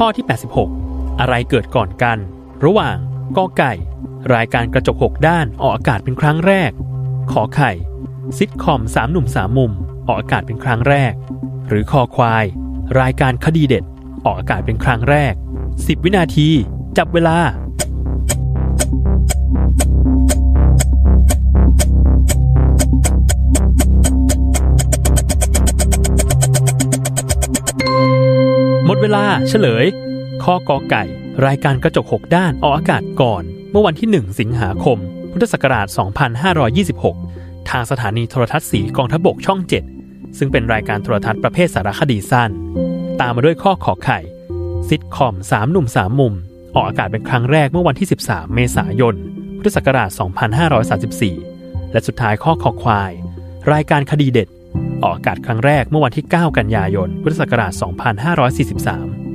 ข้อที่ 86 อะไรเกิดก่อนกัน ระหว่างกอไก่ รายการกระจกหกด้านออกอากาศเป็นครั้งแรก ขอไข่ ซิทคอมสามหนุ่มสามมุม ออกอากาศเป็นครั้งแรก หรือคอควาย รายการคดีเด็ด ออกอากาศเป็นครั้งแรก 10 วินาที จับเวลา หมดเวลาเฉลย ข้อกอไก่ รายการกระจก 6 ด้านออกอากาศก่อน เมื่อวันที่ 1 สิงหาคม พุทธศักราช 2526 ทางสถานีโทรทัศน์สีกองทบกช่อง 7 ซึ่งเป็นรายการโทรทัศน์ประเภทสารคดีสั้น ตามมาด้วยข้อขอไข่ ซิทคอม3หนุ่ม3 มุม ออกอากาศเป็นครั้งแรกเมื่อวันที่ 13 เมษายน พุทธศักราช 2534 และสุดท้ายข้อคอควาย รายการคดีเด็ด ออกอากาศครั้งแรกเมื่อวันที่ 9 กันยายน พุทธศักราช 2543